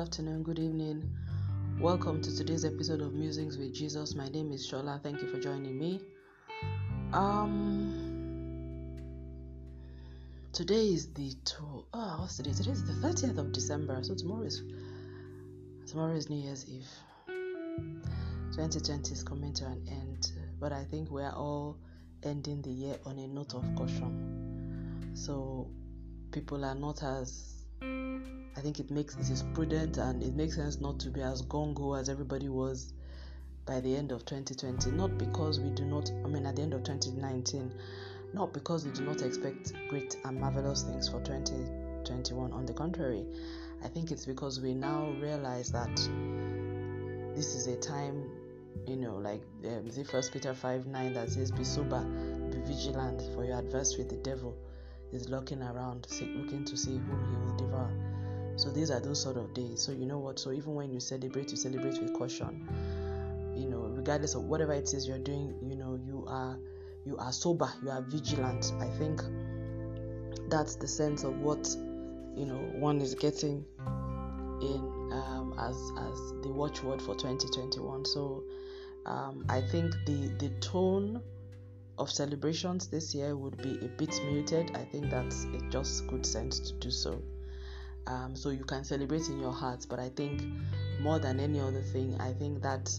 afternoon, good evening. Welcome to today's episode of Musings with Jesus. My name is Shola. Thank you for joining me. Um, today is the two, oh, what's today? Today is the 30th of December. So tomorrow is tomorrow is New Year's Eve. 2020 is coming to an end, but I think we're all ending the year on a note of caution. So people are not as I think it makes it is prudent and it makes sense not to be as gongo as everybody was by the end of 2020. Not because we do not, I mean, at the end of 2019, not because we do not expect great and marvelous things for 2021. On the contrary, I think it's because we now realize that this is a time, you know, like um, the First Peter 5 9 that says, Be sober, be vigilant, for your adversary, the devil, is looking around, looking to see whom he will devour. So these are those sort of days. So you know what? So even when you celebrate, you celebrate with caution. You know, regardless of whatever it is you're doing, you know, you are you are sober, you are vigilant. I think that's the sense of what you know one is getting in um, as as the watchword for 2021. So um, I think the the tone of celebrations this year would be a bit muted. I think that's just good sense to do so. Um, so you can celebrate in your heart, but I think more than any other thing, I think that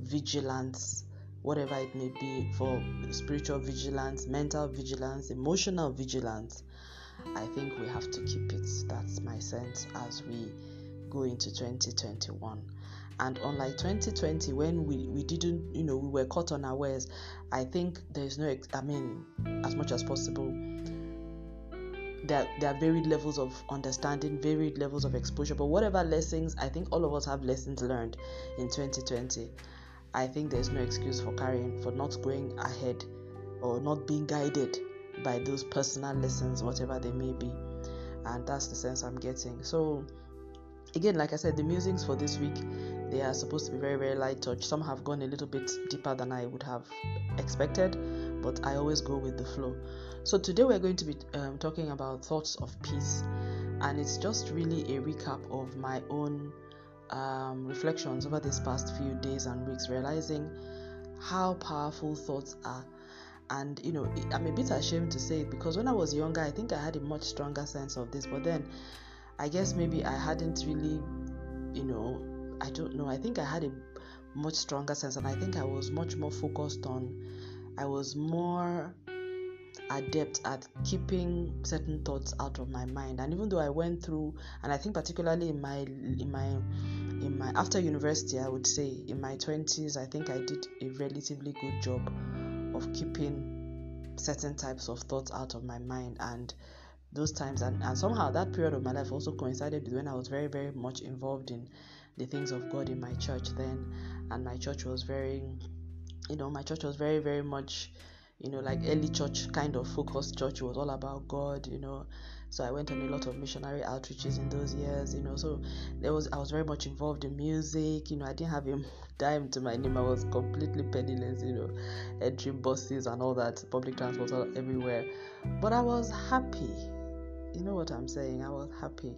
vigilance, whatever it may be, for spiritual vigilance, mental vigilance, emotional vigilance, I think we have to keep it. That's my sense as we go into 2021. And unlike 2020, when we, we didn't, you know, we were caught unawares, I think there's no, I mean, as much as possible, there, there are varied levels of understanding, varied levels of exposure. But whatever lessons, I think all of us have lessons learned in 2020. I think there's no excuse for carrying, for not going ahead or not being guided by those personal lessons, whatever they may be. And that's the sense I'm getting. So, again, like I said, the musings for this week they are supposed to be very, very light touch. Some have gone a little bit deeper than I would have expected, but I always go with the flow. So, today we're going to be um, talking about thoughts of peace, and it's just really a recap of my own um, reflections over these past few days and weeks, realizing how powerful thoughts are. And you know, I'm a bit ashamed to say it because when I was younger, I think I had a much stronger sense of this, but then I guess maybe I hadn't really, you know, I don't know, I think I had a much stronger sense, and I think I was much more focused on, I was more adept at keeping certain thoughts out of my mind. And even though i went through and i think particularly in my in my in my after university i would say in my 20s i think i did a relatively good job of keeping certain types of thoughts out of my mind. And those times and, and somehow that period of my life also coincided with when i was very very much involved in the things of god in my church then and my church was very you know my church was very very much you know, like early church kind of focused church was all about God, you know. So I went on a lot of missionary outreaches in those years, you know. So there was I was very much involved in music, you know. I didn't have a dime to my name. I was completely penniless, you know, entering buses and all that, public transport everywhere. But I was happy. You know what I'm saying? I was happy.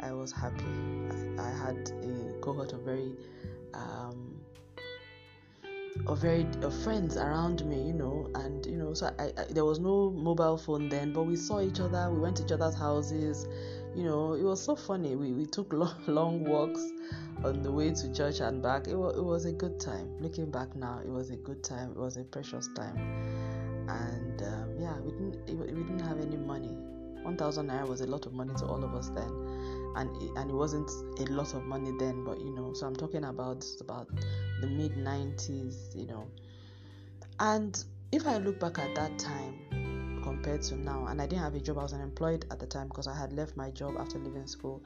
I was happy. I, I had a cohort of very um, of very of friends around me, you know, and you know, so I, I, there was no mobile phone then, but we saw each other, we went to each other's houses, you know, it was so funny. We, we took long, long walks on the way to church and back. It was, it was a good time. Looking back now, it was a good time. It was a precious time, and um, yeah, we didn't we didn't have any money. One thousand naira was a lot of money to all of us then and it, and it wasn't a lot of money then but you know so i'm talking about about the mid 90s you know. And if i look back at that time compared to now and i didn't have a job i was unemployed at the time because i had left my job after leaving school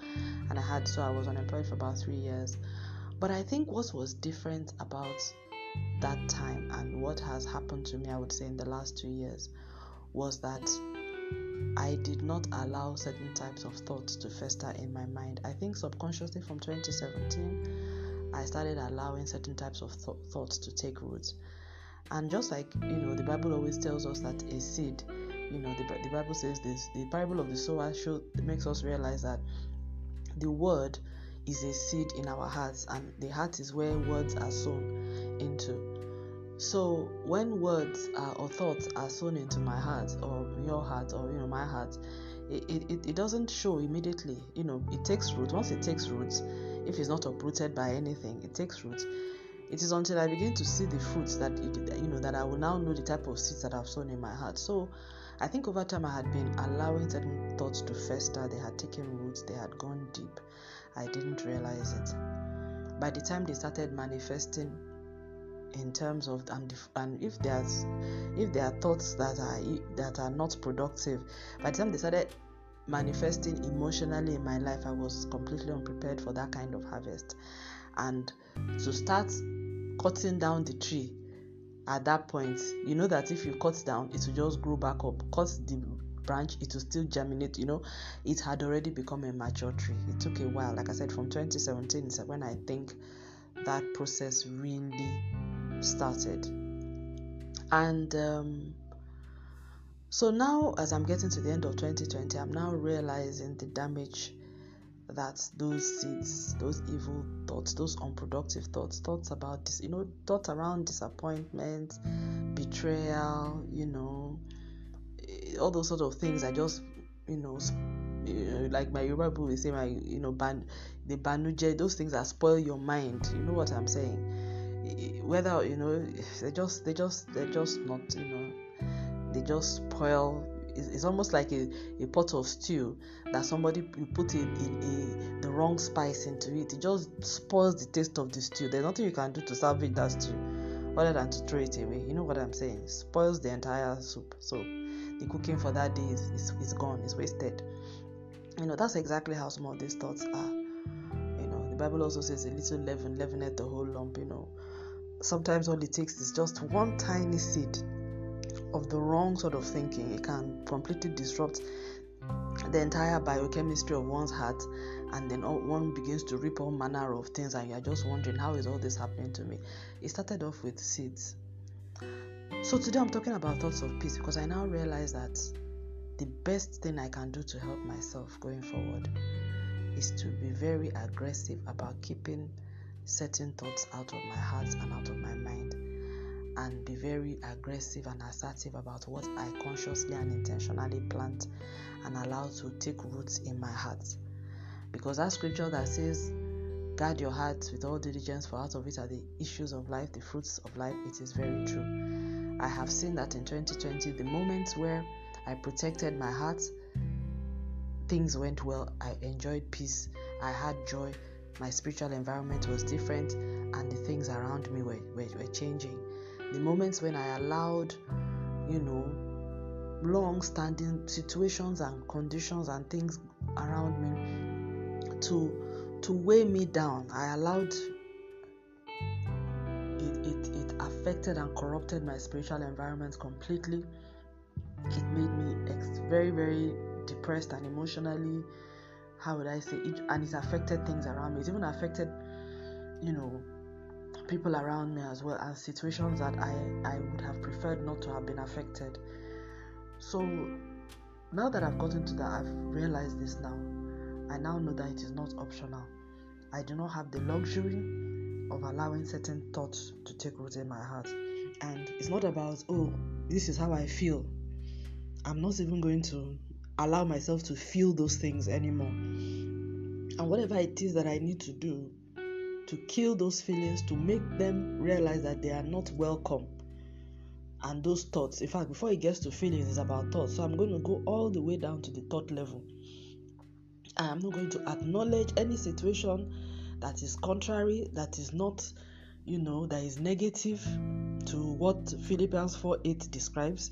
and i had so i was unemployed for about three years. But i think what was different about that time and what has happened to me i would say in the last two years was that I did not allow certain types of thoughts to fester in my mind. I think subconsciously from 2017, I started allowing certain types of th- thoughts to take root. And just like, you know, the Bible always tells us that a seed, you know, the, the Bible says this, the parable of the sower show, makes us realize that the word is a seed in our hearts, and the heart is where words are sown into. So when words are, or thoughts are sown into my heart or your heart or you know my heart, it, it, it doesn't show immediately. You know, it takes root. Once it takes roots, if it's not uprooted by anything, it takes roots. It is until I begin to see the fruits that it, you know that I will now know the type of seeds that I've sown in my heart. So I think over time I had been allowing certain thoughts to fester. They had taken roots. They had gone deep. I didn't realize it. By the time they started manifesting in terms of and, and if there's if there are thoughts that are that are not productive by the time they started manifesting emotionally in my life i was completely unprepared for that kind of harvest. And to start cutting down the tree at that point you know that if you cut down it will just grow back up. Cut the branch it will still germinate you know. It had already become a mature tree. It took a while. Like i said from 2017 is when i think that process really started. And um, so now, as I'm getting to the end of 2020, I'm now realizing the damage that those seeds, those evil thoughts, those unproductive thoughts, thoughts about this, you know, thoughts around disappointment, betrayal, you know, all those sort of things I just, you know, like my Yoruba will say, my, you know, ban, the banuje, those things that spoil your mind. You know what I'm saying? Whether you know they just they just they're just not you know they just spoil it's, almost like a, a pot of stew that somebody put in, in, the wrong spice into it. It just spoils the taste of the stew. There's nothing you can do to salvage that stew other than to throw it away. You know what i'm saying? It spoils the entire soup. So the cooking for that day is, is, is gone. It's wasted. You know that's exactly how some of these thoughts are. You know the bible also says a little leaven leaveneth the whole lump you know sometimes all it takes is just one tiny seed of the wrong sort of thinking. It can completely disrupt the entire biochemistry of one's heart, and then one begins to reap all manner of things, and you're just wondering, how is all this happening to me? It started off with seeds. So, today I'm talking about thoughts of peace because I now realize that the best thing I can do to help myself going forward is to be very aggressive about keeping certain thoughts out of my heart and out of my mind and be very aggressive and assertive about what I consciously and intentionally plant and allow to take roots in my heart. Because that scripture that says, Guard your heart with all diligence, for out of it are the issues of life, the fruits of life, it is very true. I have seen that in 2020, the moments where I protected my heart, things went well. I enjoyed peace, I had joy, my spiritual environment was different and the things around me were, were, were changing. The moments when I allowed, you know, long standing situations and conditions and things around me to to weigh me down. I allowed it, it, it affected and corrupted my spiritual environment completely. It made me ex- very, very depressed and emotionally how would I say it, and it's affected things around me. It's even affected, you know, people around me as well, and situations that I I would have preferred not to have been affected. So now that I've gotten to that, I've realized this now. I now know that it is not optional. I do not have the luxury of allowing certain thoughts to take root in my heart. And it's not about, oh, this is how I feel. I'm not even going to allow myself to feel those things anymore. And whatever it is that I need to do to kill those feelings, to make them realize that they are not welcome. And those thoughts, in fact, before it gets to feelings, it's about thoughts. So I'm going to go all the way down to the thought level. I am not going to acknowledge any situation that is contrary, that is not, you know, that is negative to what Philippians 4 8 describes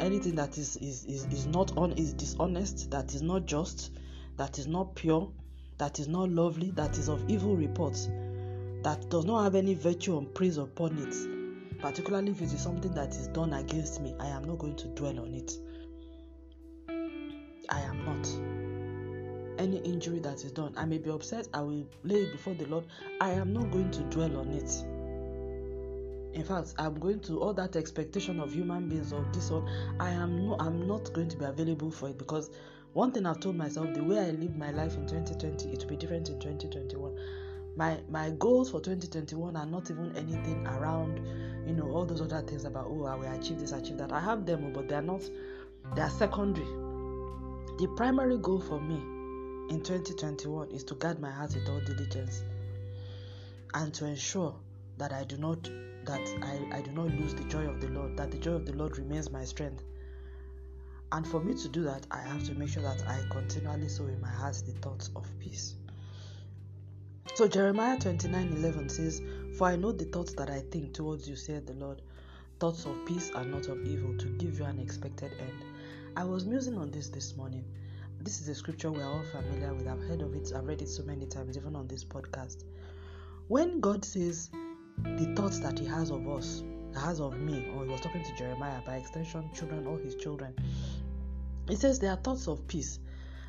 anything that is is is, is not on is dishonest that is not just that is not pure that is not lovely that is of evil report that does not have any virtue and praise upon it. Particularly if it is something that is done against me i am not going to dwell on it. I am not. Any injury that is done i may be upset i will lay it before the lord i am not going to dwell on it in fact i'm going to all that expectation of human beings of this one i am no i'm not going to be available for it because one thing I've told myself the way I live my life in 2020, it will be different in 2021. My my goals for 2021 are not even anything around, you know, all those other things about oh I will achieve this, achieve that. I have them, oh, but they are not they are secondary. The primary goal for me in 2021 is to guard my heart with all diligence and to ensure that I do not that I, I do not lose the joy of the Lord, that the joy of the Lord remains my strength. And for me to do that, I have to make sure that I continually sow in my heart the thoughts of peace. So Jeremiah 29 11 says, For I know the thoughts that I think towards you, said the Lord, thoughts of peace and not of evil, to give you an expected end. I was musing on this this morning. This is a scripture we are all familiar with. I've heard of it, I've read it so many times, even on this podcast. When God says the thoughts that He has of us, has of me, or He was talking to Jeremiah by extension, children, or His children, He says there are thoughts of peace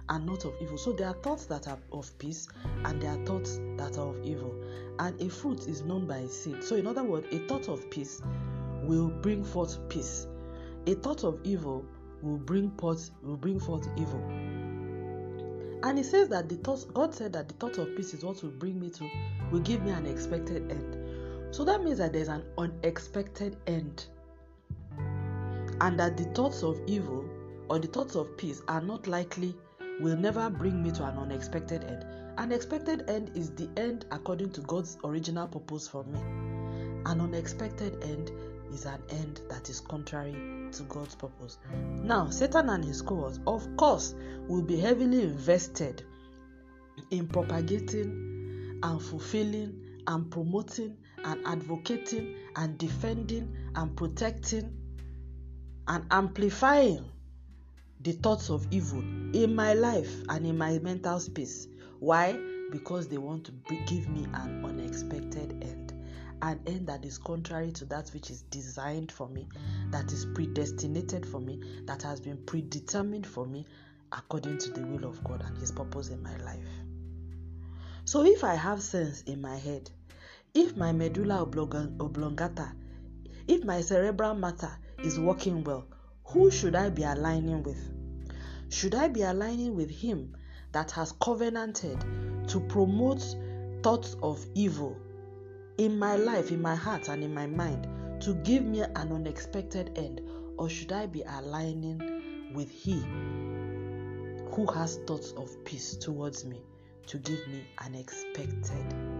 and not of evil. So there are thoughts that are of peace and there are thoughts that are of evil. And a fruit is known by its seed. So, in other words, a thought of peace will bring forth peace. A thought of evil will bring forth will bring forth evil. And he says that the thought God said that the thought of peace is what will bring me to will give me an expected end. So that means that there's an unexpected end. And that the thoughts of evil or the thoughts of peace are not likely will never bring me to an unexpected end. An expected end is the end according to God's original purpose for me. An unexpected end is an end that is contrary to God's purpose. Now, Satan and his cohorts, of course, will be heavily invested in propagating and fulfilling and promoting and advocating and defending and protecting and amplifying the thoughts of evil in my life and in my mental space. Why? Because they want to give me an unexpected end. An end that is contrary to that which is designed for me, that is predestinated for me, that has been predetermined for me according to the will of God and His purpose in my life. So, if I have sense in my head, if my medulla oblongata, if my cerebral matter is working well, who should I be aligning with? Should I be aligning with Him that has covenanted to promote thoughts of evil in my life, in my heart, and in my mind to give me an unexpected end? Or should I be aligning with He who has thoughts of peace towards me to give me an expected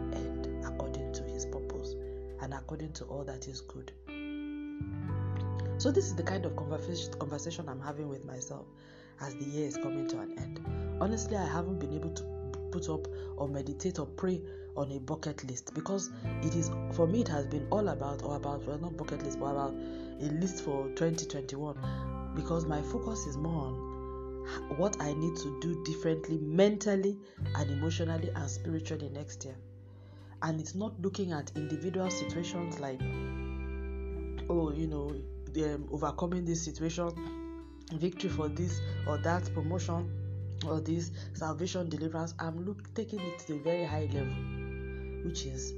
and according to all that is good? So, this is the kind of conversation I'm having with myself as the year is coming to an end. Honestly, I haven't been able to put up or meditate or pray on a bucket list because it is for me it has been all about or about well not bucket list but about a list for 2021 because my focus is more on what I need to do differently mentally and emotionally and spiritually next year. And it's not looking at individual situations like, oh, you know, um, overcoming this situation victory for this or that promotion or this salvation deliverance. I'm look taking it to a very high level which is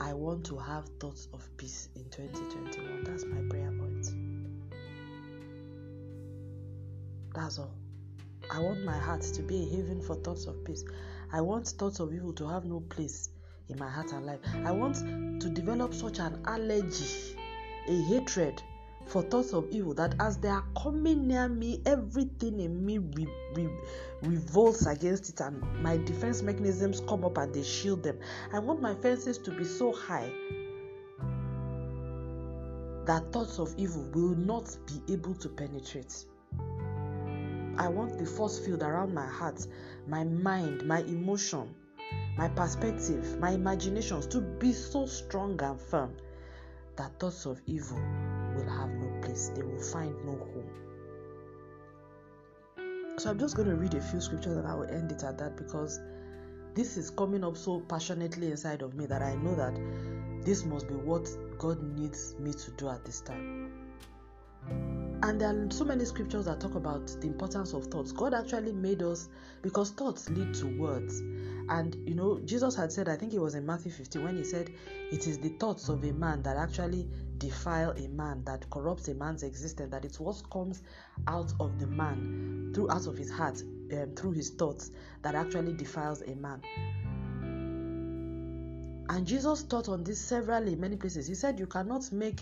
i want to have thoughts of peace in 2021 that's my prayer point. That's all. I want my heart to be a haven for thoughts of peace. I want thoughts of evil to have no place in my heart and life i want to develop such an allergy a hatred for thoughts of evil that as they are coming near me, everything in me re- re- revolts against it, and my defense mechanisms come up and they shield them. I want my fences to be so high that thoughts of evil will not be able to penetrate. I want the force field around my heart, my mind, my emotion, my perspective, my imaginations to be so strong and firm that thoughts of evil will have no place, they will find no home. So I'm just going to read a few scriptures and I will end it at that because this is coming up so passionately inside of me that I know that this must be what God needs me to do at this time. And there are so many scriptures that talk about the importance of thoughts. God actually made us because thoughts lead to words. And you know, Jesus had said, I think it was in Matthew 15, when he said, It is the thoughts of a man that actually defile a man, that corrupts a man's existence, that it's what comes out of the man, through out of his heart, um, through his thoughts, that actually defiles a man. And Jesus taught on this severally many places. He said, You cannot make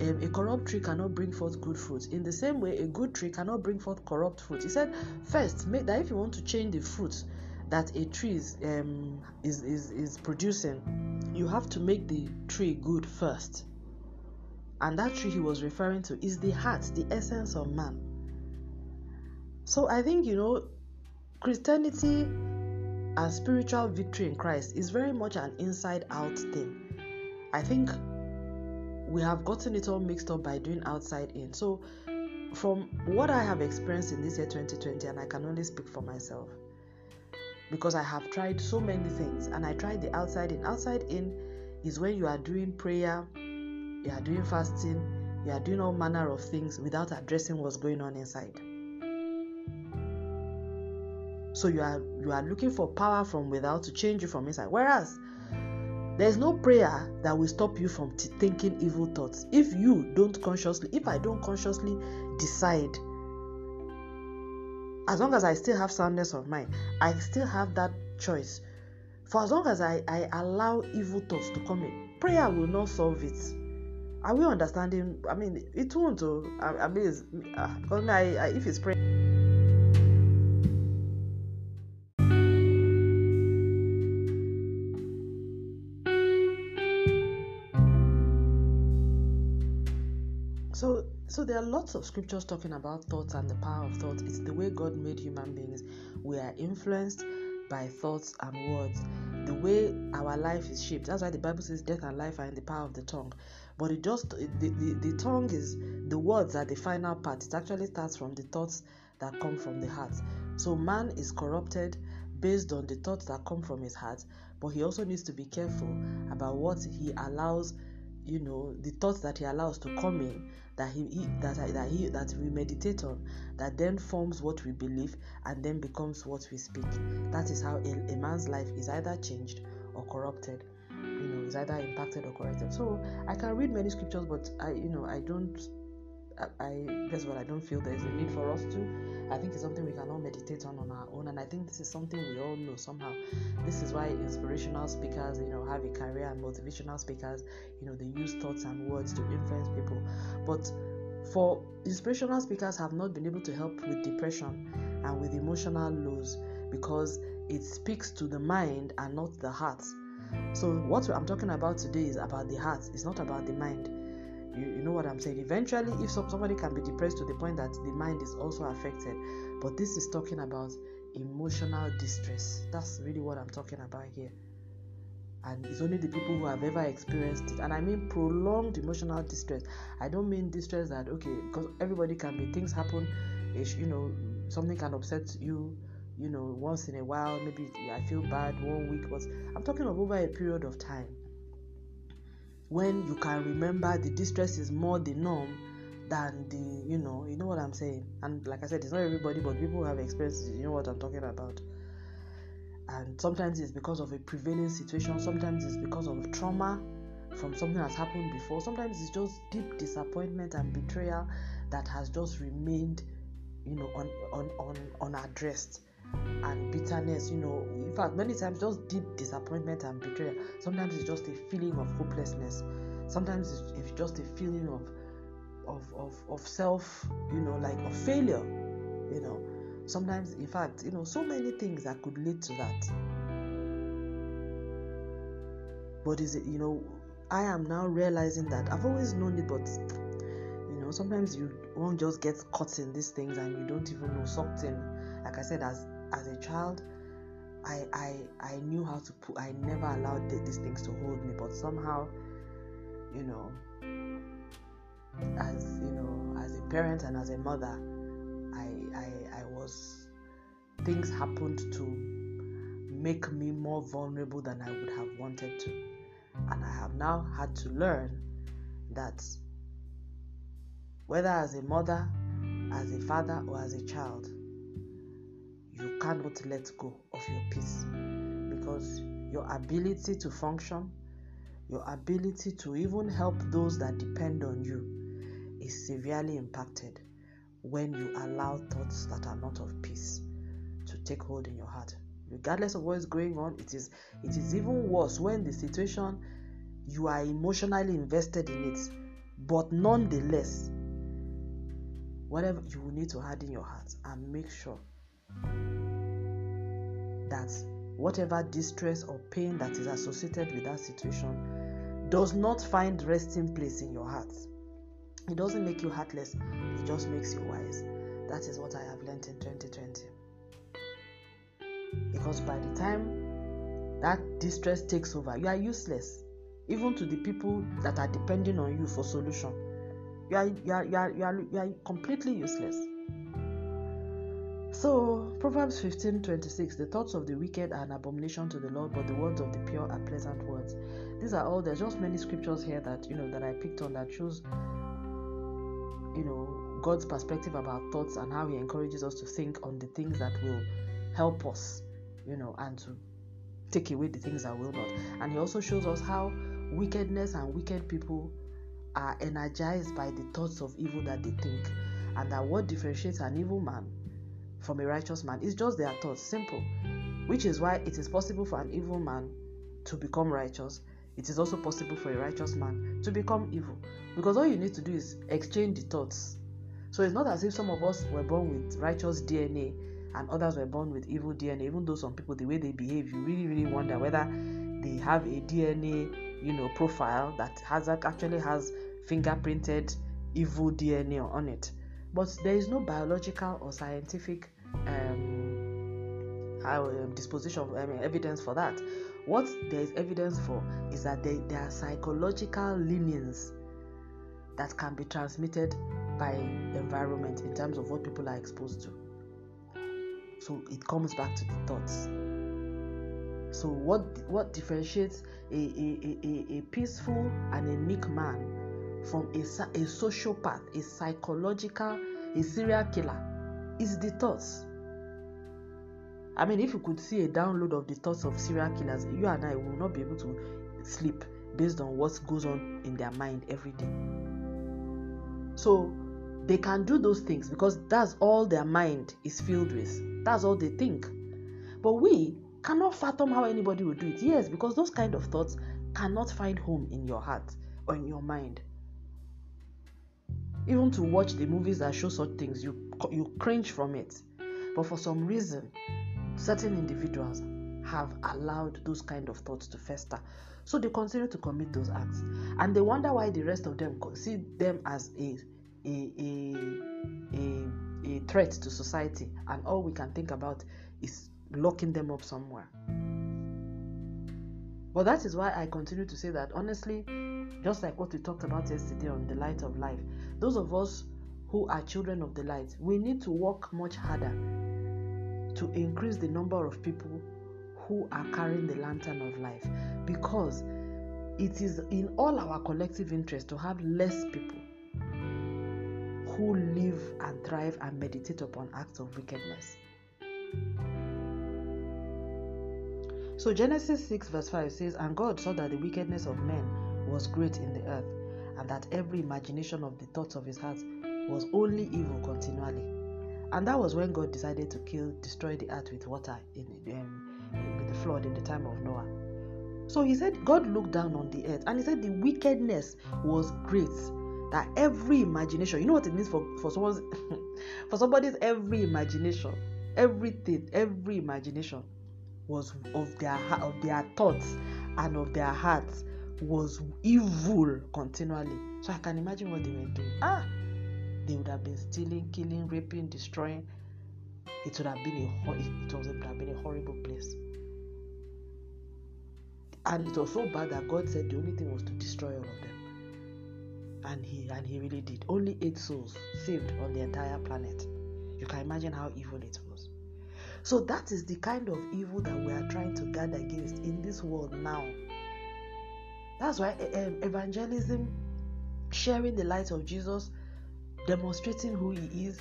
um, a corrupt tree cannot bring forth good fruit. In the same way, a good tree cannot bring forth corrupt fruit. He said, first, make that if you want to change the fruit that a tree is, um, is, is, is producing, you have to make the tree good first. And that tree he was referring to is the heart, the essence of man. So I think, you know, Christianity and spiritual victory in Christ is very much an inside out thing. I think we have gotten it all mixed up by doing outside in. So, from what I have experienced in this year 2020, and I can only speak for myself because I have tried so many things and I tried the outside in. Outside in is when you are doing prayer, you are doing fasting, you are doing all manner of things without addressing what's going on inside. So you are you are looking for power from without to change you from inside. Whereas there's no prayer that will stop you from t- thinking evil thoughts. If you don't consciously, if I don't consciously decide, as long as I still have soundness of mind, I still have that choice. For as long as I, I allow evil thoughts to come in, prayer will not solve it. Are we understanding? I mean, it won't. Oh, I, I mean, uh, I, I, if it's prayer. So, there are lots of scriptures talking about thoughts and the power of thoughts. It's the way God made human beings. We are influenced by thoughts and words. The way our life is shaped. That's why the Bible says death and life are in the power of the tongue. But it just the, the, the tongue is the words are the final part. It actually starts from the thoughts that come from the heart. So man is corrupted based on the thoughts that come from his heart, but he also needs to be careful about what he allows you know the thoughts that he allows to come in that he, he that that he that we meditate on that then forms what we believe and then becomes what we speak. That is how a, a man's life is either changed or corrupted you know is either impacted or corrected. So i can read many scriptures but i you know i don't I, I guess what I don't feel there's a need for us to. I think it's something we can all meditate on on our own, and I think this is something we all know somehow. This is why inspirational speakers, you know, have a career, and motivational speakers, you know, they use thoughts and words to influence people. But for inspirational speakers, have not been able to help with depression and with emotional lows because it speaks to the mind and not the heart. So what I'm talking about today is about the heart. It's not about the mind you, you know what I'm saying? Eventually, if some, somebody can be depressed to the point that the mind is also affected, but this is talking about emotional distress. That's really what I'm talking about here. And it's only the people who have ever experienced it. And I mean prolonged emotional distress. I don't mean distress that, okay, because everybody can be, things happen, eh, you know, something can upset you, you know, once in a while. Maybe I feel bad one week, but I'm talking of over a period of time when you can remember the distress is more the norm than the you know you know what i'm saying? And like i said it's not everybody but people who have experienced you know what i'm talking about. And sometimes it's because of a prevailing situation sometimes it's because of trauma from something that's happened before sometimes it's just deep disappointment and betrayal that has just remained you know un, un, un, unaddressed and bitterness, you know, in fact, many times just deep disappointment and betrayal. Sometimes it's just a feeling of hopelessness. Sometimes it's, just a feeling of, of, of, of self, you know, like of failure, you know. Sometimes, in fact, you know, so many things that could lead to that. But is it, you know, I am now realizing that I've always known it, but you know, sometimes you won't just get caught in these things and you don't even know something. Like I said, as as a child, I I I knew how to put. I never allowed these things to hold me, but somehow, you know, as you know, as a parent and as a mother, I I I was things happened to make me more vulnerable than I would have wanted to, and I have now had to learn that whether as a mother as a father or as a child, you cannot let go of your peace because your ability to function, your ability to even help those that depend on you is severely impacted when you allow thoughts that are not of peace to take hold in your heart. Regardless of what is going on, it is it is even worse when the situation you are emotionally invested in it, but nonetheless, whatever you will need to harden your heart and make sure that whatever distress or pain that is associated with that situation does not find resting place in your heart. It doesn't make you heartless, it just makes you wise. That is what I have learned in 2020. Because by the time that distress takes over, you are useless, even to the people that are depending on you for solution. You are, you are, you are, you are, you are completely useless. So, Proverbs 15 26, the thoughts of the wicked are an abomination to the Lord, but the words of the pure are pleasant words. These are all, there's just many scriptures here that, you know, that I picked on that shows, you know, God's perspective about thoughts and how He encourages us to think on the things that will help us, you know, and to take away the things that will not. And He also shows us how wickedness and wicked people are energized by the thoughts of evil that they think, and that what differentiates an evil man from a righteous man. It's just their thoughts, simple. Which is why it is possible for an evil man to become righteous. It is also possible for a righteous man to become evil. Because all you need to do is exchange the thoughts. So it's not as if some of us were born with righteous DNA and others were born with evil DNA. Even though some people, the way they behave, you really, really wonder whether they have a DNA, you know, profile that has actually has fingerprinted evil DNA on it. But there is no biological or scientific um, um, disposition, I mean, evidence for that. What there is evidence for is that there, are psychological leanings that can be transmitted by environment in terms of what people are exposed to. So it comes back to the thoughts. So what what differentiates a, a, a, a peaceful and a meek man from a, a sociopath, a psychological, a serial killer is the thoughts. I mean, if you could see a download of the thoughts of serial killers, you and I will not be able to sleep based on what goes on in their mind every day. So they can do those things because that's all their mind is filled with. That's all they think. But we cannot fathom how anybody will do it. Yes, because those kind of thoughts cannot find home in your heart or in your mind. Even to watch the movies that show such things, you you cringe from it. But for some reason, certain individuals have allowed those kind of thoughts to fester. So they continue to commit those acts. And they wonder why the rest of them see them as a a, a, a, a threat to society. And all we can think about is locking them up somewhere. But that is why I continue to say that honestly, just like what we talked about yesterday on the light of life, those of us who are children of the light, we need to work much harder to increase the number of people who are carrying the lantern of life because it is in all our collective interest to have less people who live and thrive and meditate upon acts of wickedness. So Genesis 6 verse 5 says, And God saw that the wickedness of men was great in the earth, and that every imagination of the thoughts of his heart was only evil continually. And that was when God decided to kill, destroy the earth with water in, um, the flood in the time of Noah. So he said, God looked down on the earth and he said the wickedness was great. That every imagination, you know what it means for, for someone's for somebody's every imagination, everything, every imagination was of their of their thoughts and of their hearts was evil continually. So I can imagine what they were doing. Ah, they would have been stealing, killing, raping, destroying. It would have been a it would have been a horrible place. And it was so bad that God said the only thing was to destroy all of them. And he and he really did. Only eight souls saved on the entire planet. You can imagine how evil it was. So that is the kind of evil that we are trying to guard against in this world now. That's why eh, evangelism, sharing the light of Jesus, demonstrating who he is,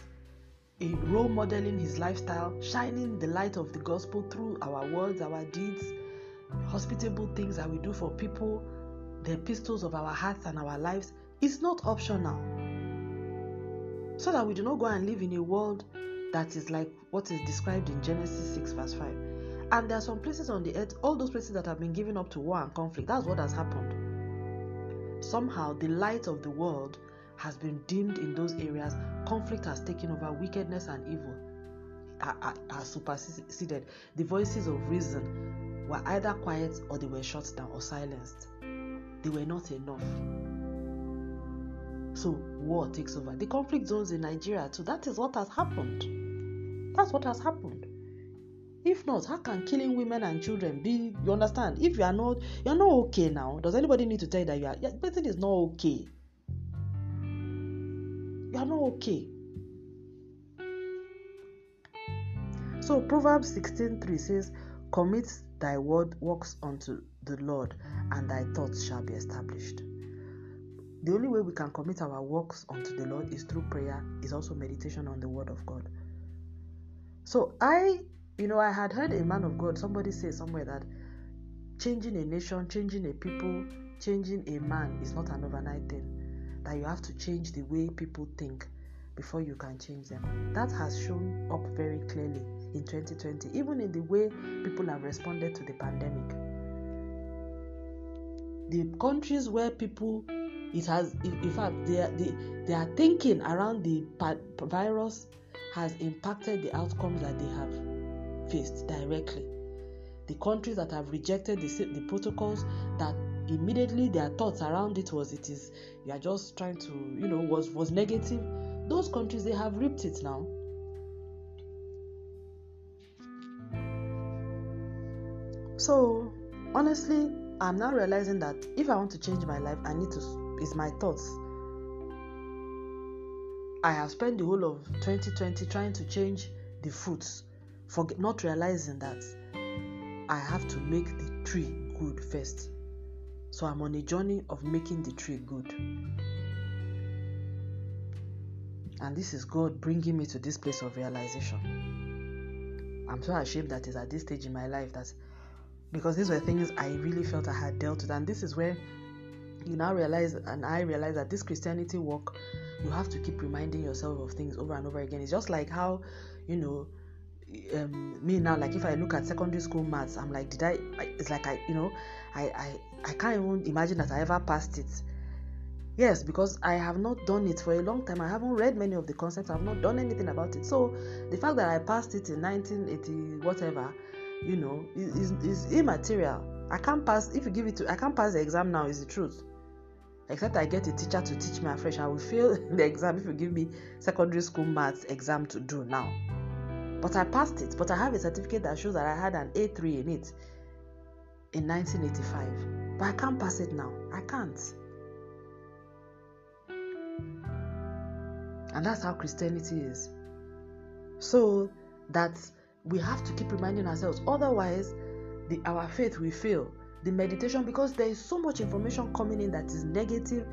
role modeling his lifestyle, shining the light of the gospel through our words, our deeds, hospitable things that we do for people, the epistles of our hearts and our lives is not optional. So that we do not go and live in a world that is like what is described in Genesis 6, verse 5. And there are some places on the earth, all those places that have been given up to war and conflict, that's what has happened. Somehow, the light of the world has been dimmed in those areas. Conflict has taken over, wickedness and evil are, are, are superseded. The voices of reason were either quiet or they were shut down or silenced. They were not enough. So war takes over. The conflict zones in Nigeria too. That is what has happened. That's what has happened. If not, how can killing women and children be? You understand? If you are not, you're not okay now. Does anybody need to tell you that you are? Yeah, person is not okay. You are not okay. So Proverbs 16:3 says, "Commit thy word works unto the Lord, and thy thoughts shall be established." The only way we can commit our works unto the Lord is through prayer, is also meditation on the word of God. So I, you know, I had heard a man of God, somebody say somewhere that changing a nation, changing a people, changing a man is not an overnight thing. That you have to change the way people think before you can change them. That has shown up very clearly in 2020, even in the way people have responded to the pandemic. The countries where people it has in fact they, their thinking around the virus has impacted the outcomes that they have faced directly. The countries that have rejected the, the protocols that immediately their thoughts around it was it is you are just trying to you know was was negative. Those countries they have ripped it now. So honestly i'm now realizing that if i want to change my life i need to is my thoughts. I have spent the whole of 2020 trying to change the fruits, for not realizing that I have to make the tree good first. So I'm on a journey of making the tree good. And this is God bringing me to this place of realization. I'm so ashamed that it's at this stage in my life that because these were things I really felt I had dealt with, and this is where you now realize and I realize that this Christianity work, you have to keep reminding yourself of things over and over again. It's just like how, you know, um, me now, like if I look at secondary school maths, I'm like, did I? It's like I, you know, I, I, I can't even imagine that I ever passed it. Yes, because I have not done it for a long time. I haven't read many of the concepts. I've not done anything about it. So the fact that I passed it in 1980, whatever, you know, is, is immaterial. I can't pass. If you give it to, I can't pass the exam now. Is the truth except I get a teacher to teach me afresh. I will fail the exam if you give me secondary school maths exam to do now. But I passed it. But I have a certificate that shows that I had an A3 in it in 1985. But I can't pass it now. I can't. And that's how Christianity is. So that we have to keep reminding ourselves. Otherwise, the, our faith will fail the meditation because there is so much information coming in that is negative,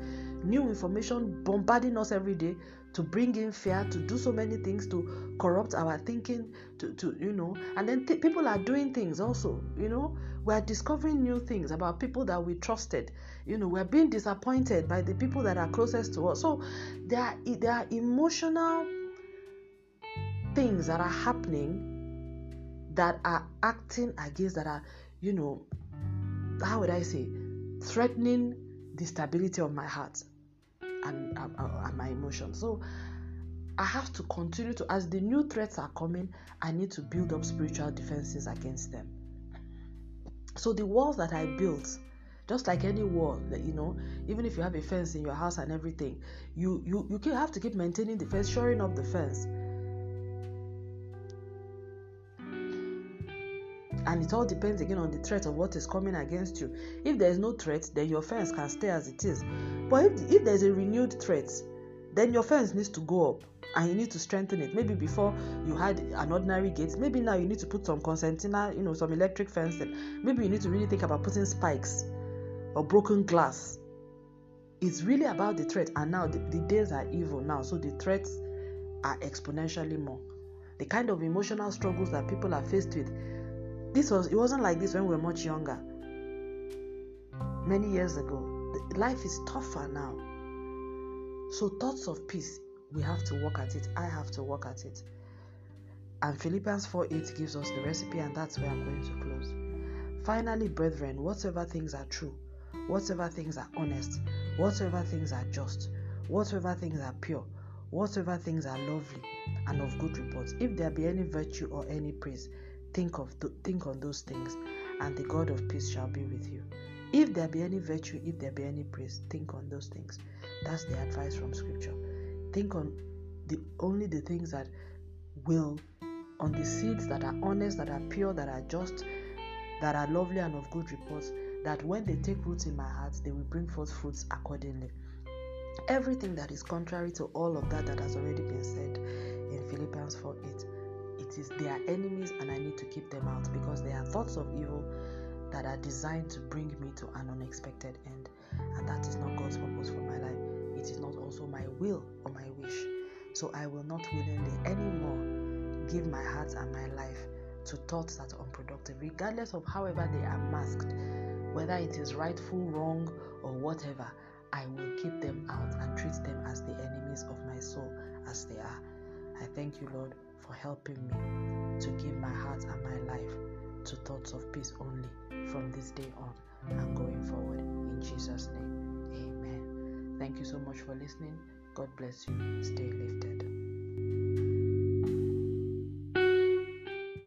new information bombarding us every day to bring in fear, to do so many things, to corrupt our thinking, to, to you know, and then th- people are doing things also, you know, we are discovering new things about people that we trusted, you know, we're being disappointed by the people that are closest to us. So there are, there are emotional things that are happening that are acting against, that are, you know, how would I say, threatening the stability of my heart and, and, my emotions. So I have to continue to, as the new threats are coming, I need to build up spiritual defenses against them. So the walls that I built, just like any wall that you know even if you have a fence in your house and everything you you you have to keep maintaining the fence shoring up the fence and it all depends again on the threat of what is coming against you. If there is no threat, then your fence can stay as it is. But if, if there's a renewed threat, then your fence needs to go up and you need to strengthen it. Maybe before you had an ordinary gate, maybe now you need to put some concertina, you know, some electric fencing. Maybe you need to really think about putting spikes or broken glass. It's really about the threat, and now the, the days are evil now, so the threats are exponentially more. The kind of emotional struggles that people are faced with. This was it wasn't like this when we were much younger. Many years ago. Life is tougher now. So thoughts of peace, we have to work at it. I have to work at it. And Philippians 4 8 gives us the recipe, and that's where I'm going to close. Finally, brethren, whatsoever things are true, whatsoever things are honest, whatsoever things are just, whatsoever things are pure, whatsoever things are lovely and of good report, if there be any virtue or any praise, think of th- think on those things, and the God of peace shall be with you. If there be any virtue, if there be any praise, think on those things. That's the advice from Scripture. Think on the only the things that will, on the seeds that are honest, that are pure, that are just, that are lovely and of good report. That when they take root in my heart, they will bring forth fruits accordingly. Everything that is contrary to all of that that has already been said in Philippians 4 8, it is they are enemies and I need to keep them out because they are thoughts of evil that are designed to bring me to an unexpected end. And that is not God's purpose for my life. It is not also my will or my wish. So I will not willingly anymore give my heart and my life to thoughts that are unproductive, regardless of however they are masked, whether it is rightful, wrong, or whatever. I will keep them out and treat them as the enemies of my soul as they are. I thank you, Lord, for helping me to give my heart and my life to thoughts of peace only from this day on and going forward. In Jesus' name, amen. Thank you so much for listening. God bless you. Stay lifted.